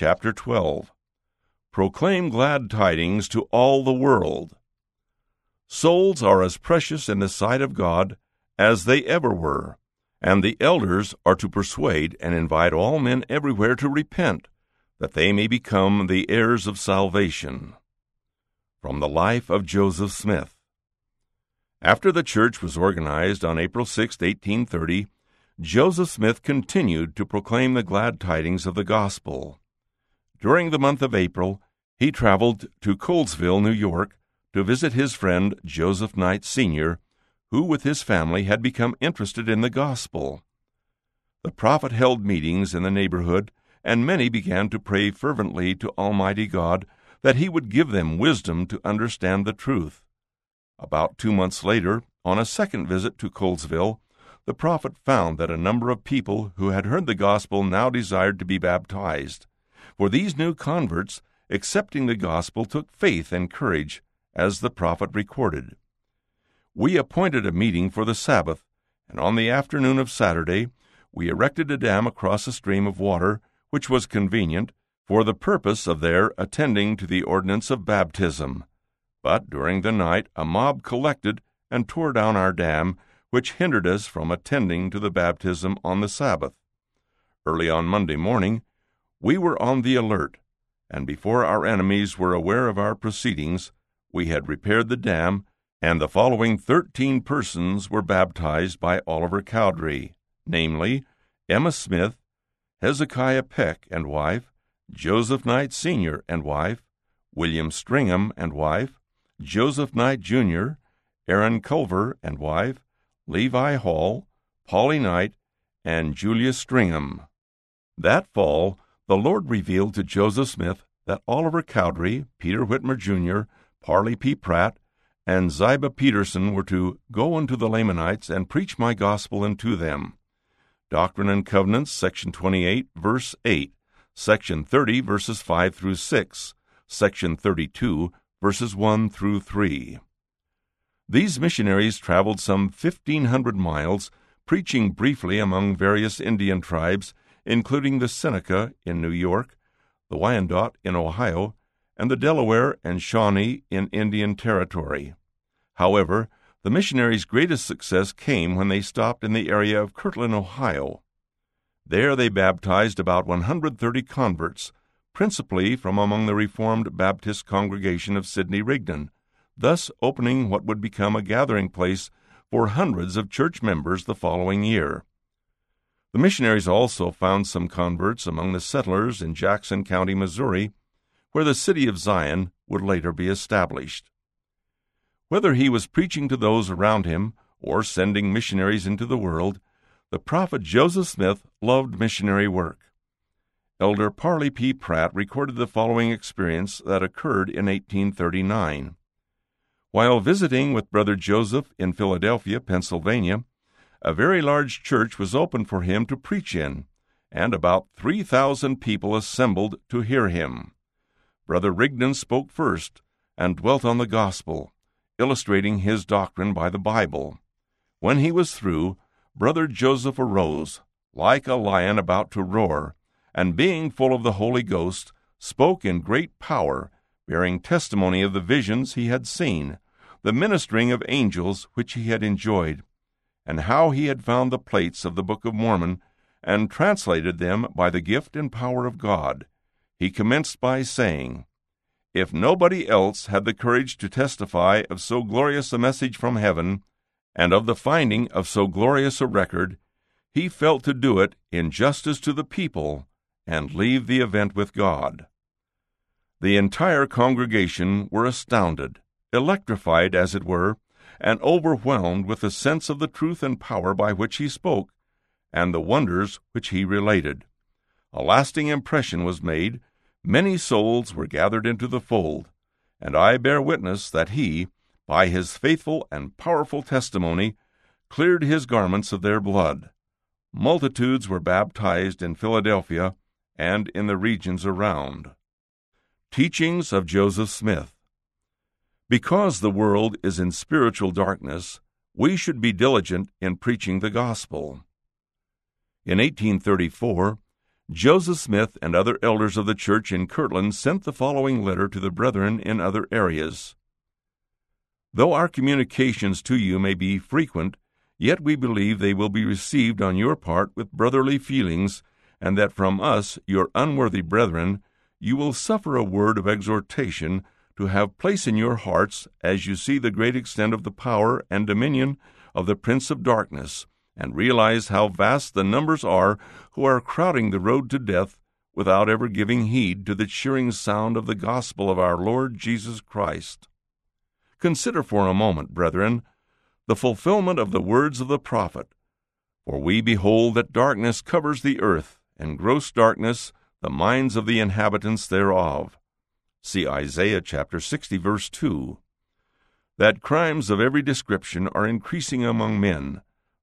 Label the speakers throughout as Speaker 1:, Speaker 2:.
Speaker 1: chapter 12. Proclaim glad tidings to all the world. Souls are as precious in the sight of God as they ever were, and the elders are to persuade and invite all men everywhere to repent, that they may become the heirs of salvation. From the life of Joseph Smith. After the church was organized on April 6, 1830, Joseph Smith continued to proclaim the glad tidings of the gospel. During the month of April, he traveled to Colesville, New York, to visit his friend Joseph Knight Sr., who with his family had become interested in the gospel. The prophet held meetings in the neighborhood, and many began to pray fervently to Almighty God that he would give them wisdom to understand the truth. About two months later, on a second visit to Colesville, the prophet found that a number of people who had heard the gospel now desired to be baptized. For these new converts, accepting the gospel took faith and courage, as the prophet recorded. We appointed a meeting for the Sabbath, and on the afternoon of Saturday we erected a dam across a stream of water, which was convenient, for the purpose of their attending to the ordinance of baptism. But during the night a mob collected and tore down our dam, which hindered us from attending to the baptism on the Sabbath. Early on Monday morning, we were on the alert, and before our enemies were aware of our proceedings, we had repaired the dam, and the following thirteen persons were baptized by Oliver Cowdery, namely, Emma Smith, Hezekiah Peck and wife, Joseph Knight Sr. and wife, William Stringham and wife, Joseph Knight Jr., Aaron Culver and wife, Levi Hall, Polly Knight, and Julia Stringham. That fall, the Lord revealed to Joseph Smith that Oliver Cowdery, Peter Whitmer Jr., Parley P. Pratt, and Ziba Peterson were to go unto the Lamanites and preach my gospel unto them. Doctrine and Covenants, section 28, verse 8, section 30, verses 5 through 6, section 32, verses 1 through 3. These missionaries traveled some 1,500 miles, preaching briefly among various Indian tribes, including the Seneca in New York, the Wyandot in Ohio, and the Delaware and Shawnee in Indian Territory. However, the missionaries' greatest success came when they stopped in the area of Kirtland, Ohio. There they baptized about 130 converts, principally from among the Reformed Baptist congregation of Sidney Rigdon, thus opening what would become a gathering place for hundreds of church members the following year. The missionaries also found some converts among the settlers in Jackson County, Missouri, where the city of Zion would later be established. Whether he was preaching to those around him or sending missionaries into the world, the prophet Joseph Smith loved missionary work. Elder Parley P. Pratt recorded the following experience that occurred in 1839. While visiting with Brother Joseph in Philadelphia, Pennsylvania, a very large church was opened for him to preach in, and about 3,000 people assembled to hear him. Brother Rigdon spoke first and dwelt on the gospel, illustrating his doctrine by the Bible. When he was through, Brother Joseph arose, like a lion about to roar, and being full of the Holy Ghost, spoke in great power, bearing testimony of the visions he had seen, the ministering of angels which he had enjoyed, and how he had found the plates of the Book of Mormon and translated them by the gift and power of God he commenced by saying, If nobody else had the courage to testify of so glorious a message from heaven, and of the finding of so glorious a record, he felt to do it in justice to the people and leave the event with God. The entire congregation were astounded, electrified, as it were, and overwhelmed with the sense of the truth and power by which he spoke, and the wonders which he related. A lasting impression was made many souls were gathered into the fold, and I bear witness that he, by his faithful and powerful testimony, cleared his garments of their blood. Multitudes were baptized in Philadelphia and in the regions around. Teachings of Joseph Smith Because the world is in spiritual darkness, we should be diligent in preaching the gospel. In 1834, Joseph Smith and other elders of the church in Kirtland sent the following letter to the brethren in other areas. Though our communications to you may be frequent, yet we believe they will be received on your part with brotherly feelings, and that from us, your unworthy brethren, you will suffer a word of exhortation to have place in your hearts as you see the great extent of the power and dominion of the Prince of Darkness, and realize how vast the numbers are who are crowding the road to death without ever giving heed to the cheering sound of the gospel of our Lord Jesus Christ. Consider for a moment, brethren, the fulfillment of the words of the prophet. For we behold that darkness covers the earth, and gross darkness the minds of the inhabitants thereof. See Isaiah chapter 60, verse 2. That crimes of every description are increasing among men,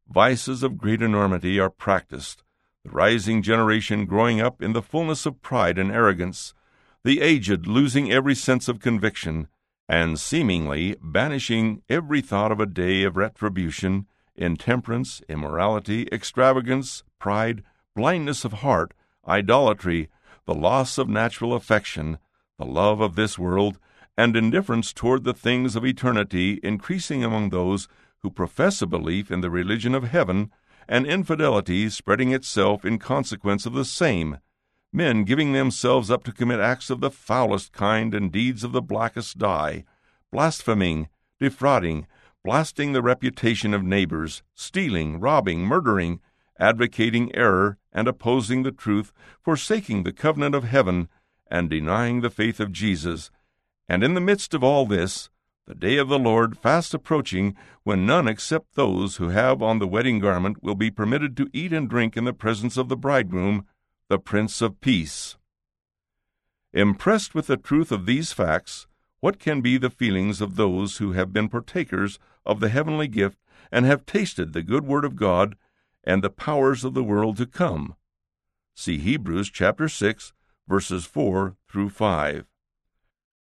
Speaker 1: vices of great enormity are practiced, the rising generation growing up in the fullness of pride and arrogance, the aged losing every sense of conviction, and seemingly banishing every thought of a day of retribution, intemperance, immorality, extravagance, pride, blindness of heart, idolatry, the loss of natural affection, the love of this world, and indifference toward the things of eternity increasing among those who profess a belief in the religion of heaven, and infidelity spreading itself in consequence of the same, men giving themselves up to commit acts of the foulest kind and deeds of the blackest dye, blaspheming, defrauding, blasting the reputation of neighbors, stealing, robbing, murdering, advocating error and opposing the truth, forsaking the covenant of heaven, and denying the faith of Jesus. And in the midst of all this, the day of the Lord fast approaching, when none except those who have on the wedding garment will be permitted to eat and drink in the presence of the bridegroom, the Prince of Peace. Impressed with the truth of these facts, what can be the feelings of those who have been partakers of the heavenly gift and have tasted the good word of God and the powers of the world to come? See Hebrews chapter 6 verses 4 through 5.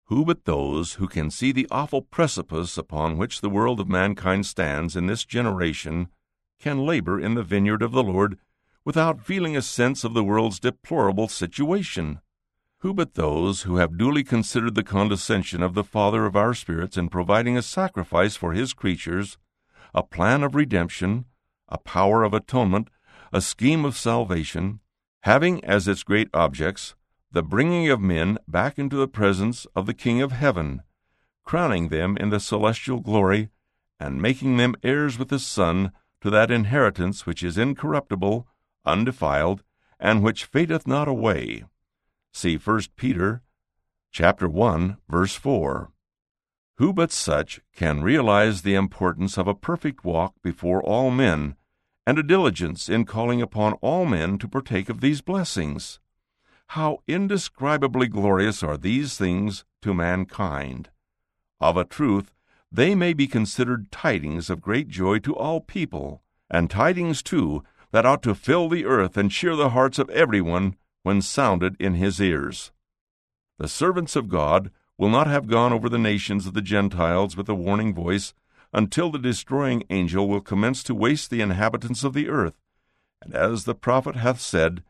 Speaker 1: Who but those who can see the awful precipice upon which the world of mankind stands in this generation can labor in the vineyard of the Lord without feeling a sense of the world's deplorable situation? Who but those who have duly considered the condescension of the Father of our spirits in providing a sacrifice for his creatures, a plan of redemption, a power of atonement, a scheme of salvation, having as its great objects the bringing of men back into the presence of the King of heaven, crowning them in the celestial glory, and making them heirs with the Son to that inheritance which is incorruptible, undefiled, and which fadeth not away. See 1 Peter chapter 1 verse 4. Who but such can realize the importance of a perfect walk before all men, and a diligence in calling upon all men to partake of these blessings? How indescribably glorious are these things to mankind! Of a truth, they may be considered tidings of great joy to all people, and tidings, too, that ought to fill the earth and cheer the hearts of everyone when sounded in his ears. The servants of God will not have gone over the nations of the Gentiles with a warning voice until the destroying angel will commence to waste the inhabitants of the earth. And as the prophet hath said,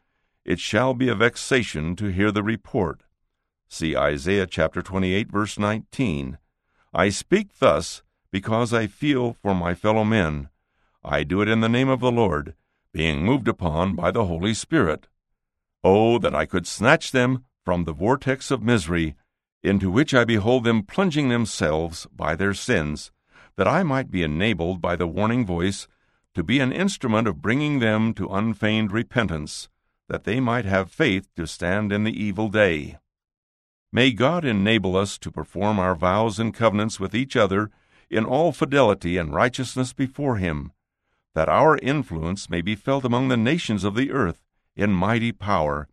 Speaker 1: it shall be a vexation to hear the report. See Isaiah chapter 28, verse 19. I speak thus because I feel for my fellow men. I do it in the name of the Lord, being moved upon by the Holy Spirit. Oh, that I could snatch them from the vortex of misery, into which I behold them plunging themselves by their sins, that I might be enabled by the warning voice to be an instrument of bringing them to unfeigned repentance that they might have faith to stand in the evil day. May God enable us to perform our vows and covenants with each other in all fidelity and righteousness before Him, that our influence may be felt among the nations of the earth in mighty power,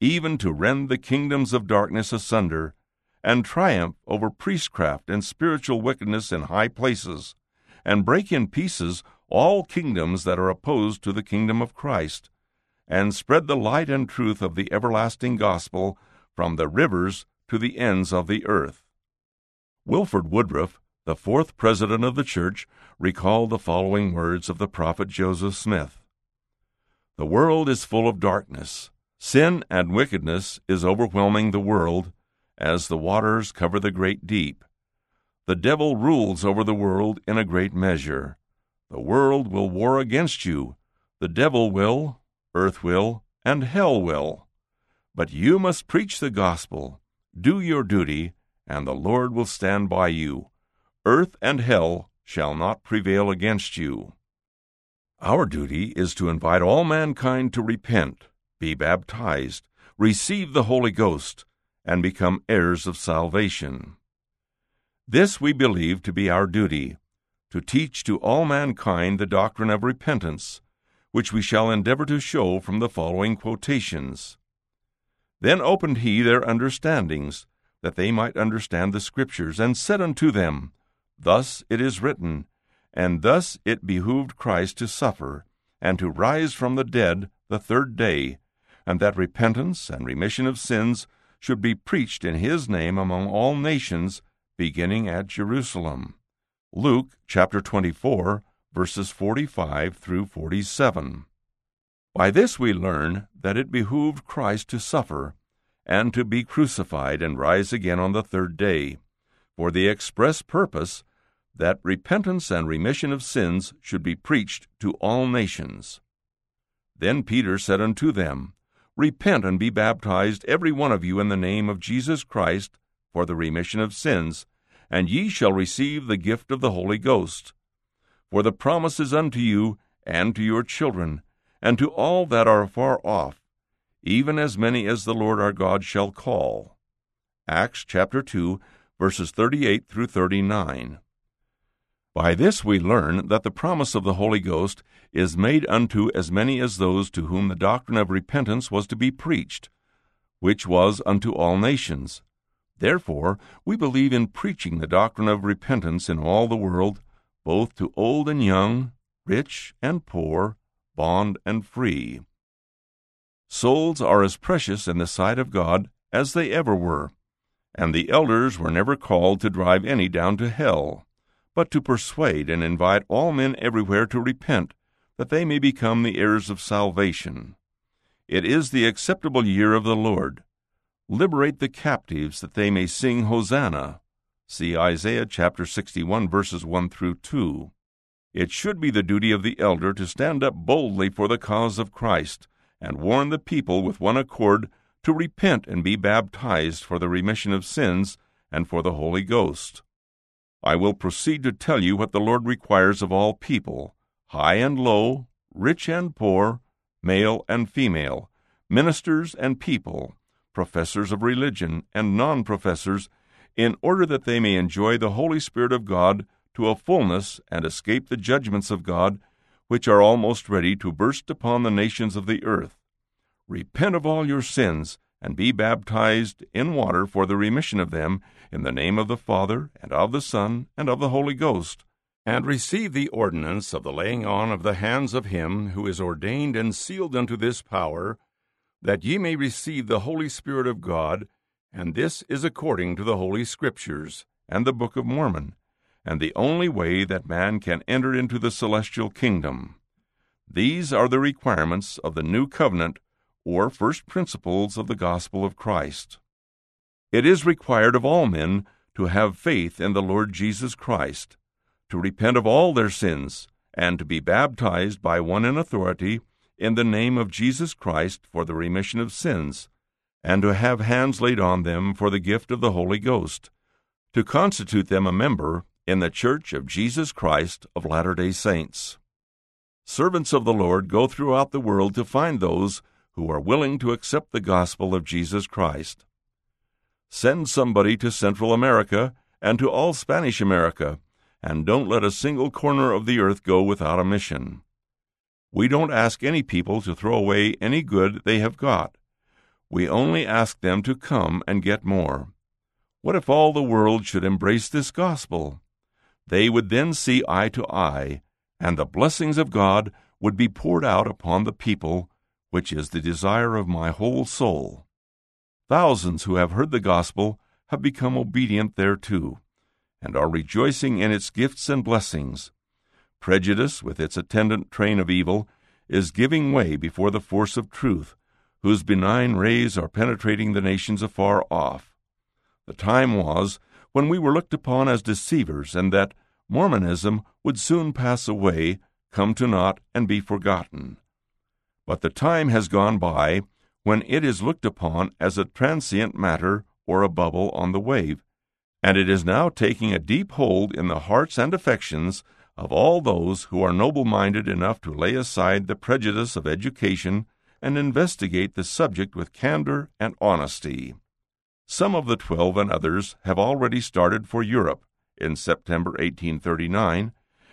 Speaker 1: even to rend the kingdoms of darkness asunder, and triumph over priestcraft and spiritual wickedness in high places, and break in pieces all kingdoms that are opposed to the kingdom of Christ and spread the light and truth of the everlasting gospel from the rivers to the ends of the earth. Wilford Woodruff, the fourth president of the church, recalled the following words of the prophet Joseph Smith The world is full of darkness, Sin and wickedness is overwhelming the world, as the waters cover the great deep. The devil rules over the world in a great measure. The world will war against you. The devil will, earth will, and hell will. But you must preach the gospel, do your duty, and the Lord will stand by you. Earth and hell shall not prevail against you. Our duty is to invite all mankind to repent, be baptized, receive the Holy Ghost, and become heirs of salvation. This we believe to be our duty, to teach to all mankind the doctrine of repentance, which we shall endeavor to show from the following quotations. Then opened he their understandings, that they might understand the Scriptures, and said unto them, Thus it is written, and thus it behooved Christ to suffer, and to rise from the dead the third day, and that repentance and remission of sins should be preached in his name among all nations, beginning at Jerusalem. Luke chapter 24, verses 45 through 47. By this we learn that it behooved Christ to suffer, and to be crucified and rise again on the third day, for the express purpose that repentance and remission of sins should be preached to all nations. Then Peter said unto them, Repent and be baptized, every one of you, in the name of Jesus Christ, for the remission of sins, and ye shall receive the gift of the Holy Ghost. For the promise is unto you, and to your children, and to all that are far off, even as many as the Lord our God shall call. Acts chapter 2, verses 38 through 39. By this we learn that the promise of the Holy Ghost is made unto as many as those to whom the doctrine of repentance was to be preached, which was unto all nations. Therefore, we believe in preaching the doctrine of repentance in all the world, both to old and young, rich and poor, bond and free. Souls are as precious in the sight of God as they ever were, and the elders were never called to drive any down to hell but to persuade and invite all men everywhere to repent, that they may become the heirs of salvation. It is the acceptable year of the Lord. Liberate the captives that they may sing Hosanna. See Isaiah chapter 61 verses 1 through 2. It should be the duty of the elder to stand up boldly for the cause of Christ and warn the people with one accord to repent and be baptized for the remission of sins and for the Holy Ghost. I will proceed to tell you what the Lord requires of all people, high and low, rich and poor, male and female, ministers and people, professors of religion and non professors, in order that they may enjoy the Holy Spirit of God to a fullness and escape the judgments of God, which are almost ready to burst upon the nations of the earth. Repent of all your sins and be baptized in water for the remission of them, in the name of the Father, and of the Son, and of the Holy Ghost, and receive the ordinance of the laying on of the hands of him who is ordained and sealed unto this power, that ye may receive the Holy Spirit of God, and this is according to the Holy Scriptures, and the Book of Mormon, and the only way that man can enter into the celestial kingdom. These are the requirements of the new covenant or first principles of the gospel of Christ. It is required of all men to have faith in the Lord Jesus Christ, to repent of all their sins, and to be baptized by one in authority in the name of Jesus Christ for the remission of sins, and to have hands laid on them for the gift of the Holy Ghost, to constitute them a member in the Church of Jesus Christ of Latter day Saints. Servants of the Lord go throughout the world to find those who are willing to accept the gospel of Jesus Christ. Send somebody to Central America and to all Spanish America, and don't let a single corner of the earth go without a mission. We don't ask any people to throw away any good they have got. We only ask them to come and get more. What if all the world should embrace this gospel? They would then see eye to eye, and the blessings of God would be poured out upon the people which is the desire of my whole soul. Thousands who have heard the gospel have become obedient thereto, and are rejoicing in its gifts and blessings. Prejudice, with its attendant train of evil, is giving way before the force of truth, whose benign rays are penetrating the nations afar off. The time was when we were looked upon as deceivers, and that Mormonism would soon pass away, come to naught, and be forgotten. But the time has gone by when it is looked upon as a transient matter or a bubble on the wave, and it is now taking a deep hold in the hearts and affections of all those who are noble minded enough to lay aside the prejudice of education and investigate the subject with candor and honesty. Some of the twelve and others have already started for Europe in September 1839,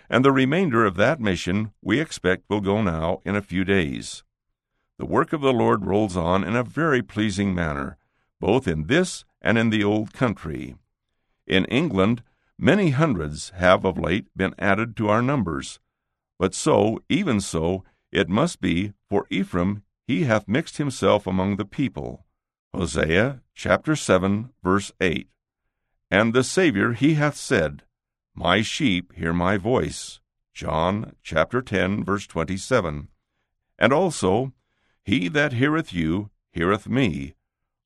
Speaker 1: and the remainder of that mission we expect will go now in a few days. The work of the Lord rolls on in a very pleasing manner, both in this and in the old country. In England, many hundreds have of late been added to our numbers. But so, even so, it must be, for Ephraim he hath mixed himself among the people. Hosea chapter 7, verse 8. And the Saviour he hath said, My sheep hear my voice. John chapter 10, verse 27. And also, he that heareth you heareth me.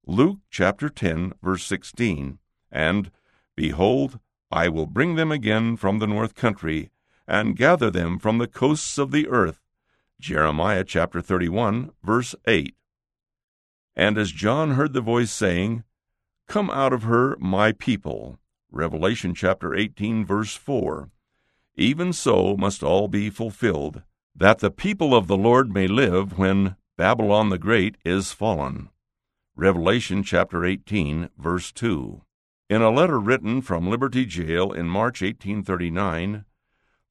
Speaker 1: Luke chapter 10, verse 16. And, Behold, I will bring them again from the north country, and gather them from the coasts of the earth. Jeremiah chapter 31, verse 8. And as John heard the voice saying, Come out of her, my people. Revelation chapter 18, verse 4. Even so must all be fulfilled, that the people of the Lord may live when Babylon the Great is fallen. Revelation chapter 18, verse 2. In a letter written from Liberty Jail in March 1839,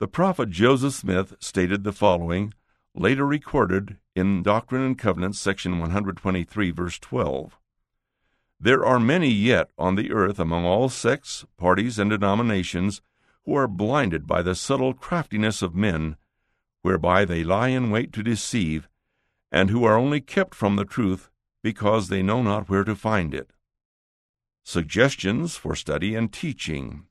Speaker 1: the prophet Joseph Smith stated the following, later recorded in Doctrine and Covenants, section 123, verse 12. There are many yet on the earth among all sects, parties, and denominations who are blinded by the subtle craftiness of men, whereby they lie in wait to deceive and who are only kept from the truth because they know not where to find it. Suggestions for study and teaching.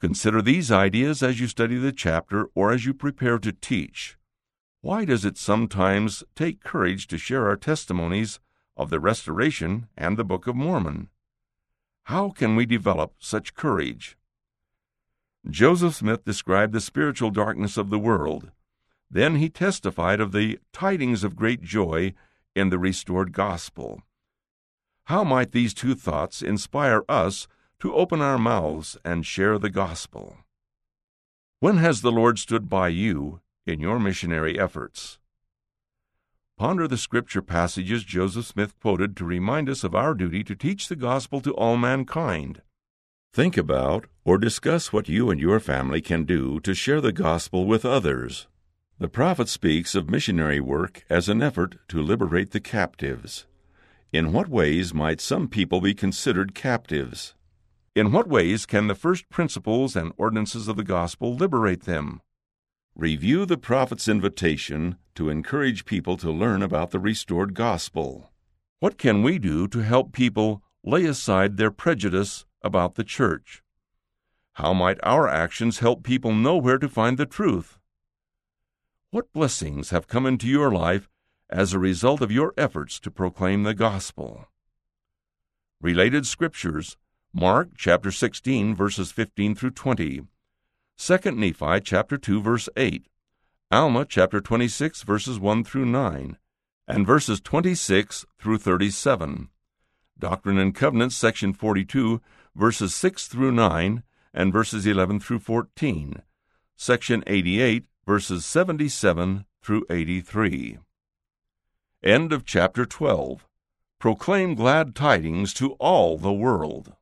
Speaker 1: Consider these ideas as you study the chapter or as you prepare to teach. Why does it sometimes take courage to share our testimonies of the Restoration and the Book of Mormon? How can we develop such courage? Joseph Smith described the spiritual darkness of the world. Then he testified of the tidings of great joy in the restored gospel. How might these two thoughts inspire us to open our mouths and share the gospel? When has the Lord stood by you in your missionary efforts? Ponder the scripture passages Joseph Smith quoted to remind us of our duty to teach the gospel to all mankind. Think about or discuss what you and your family can do to share the gospel with others. The prophet speaks of missionary work as an effort to liberate the captives. In what ways might some people be considered captives? In what ways can the first principles and ordinances of the gospel liberate them? Review the prophet's invitation to encourage people to learn about the restored gospel. What can we do to help people lay aside their prejudice about the church? How might our actions help people know where to find the truth? What blessings have come into your life as a result of your efforts to proclaim the gospel? Related scriptures Mark chapter 16 verses 15 through 20, 2 Nephi chapter 2 verse 8, Alma chapter 26 verses 1 through 9, and verses 26 through 37. Doctrine and Covenants section 42 verses 6 through 9 and verses 11 through 14. Section 88 verses 77 through 83. End of chapter 12. Proclaim glad tidings to all the world.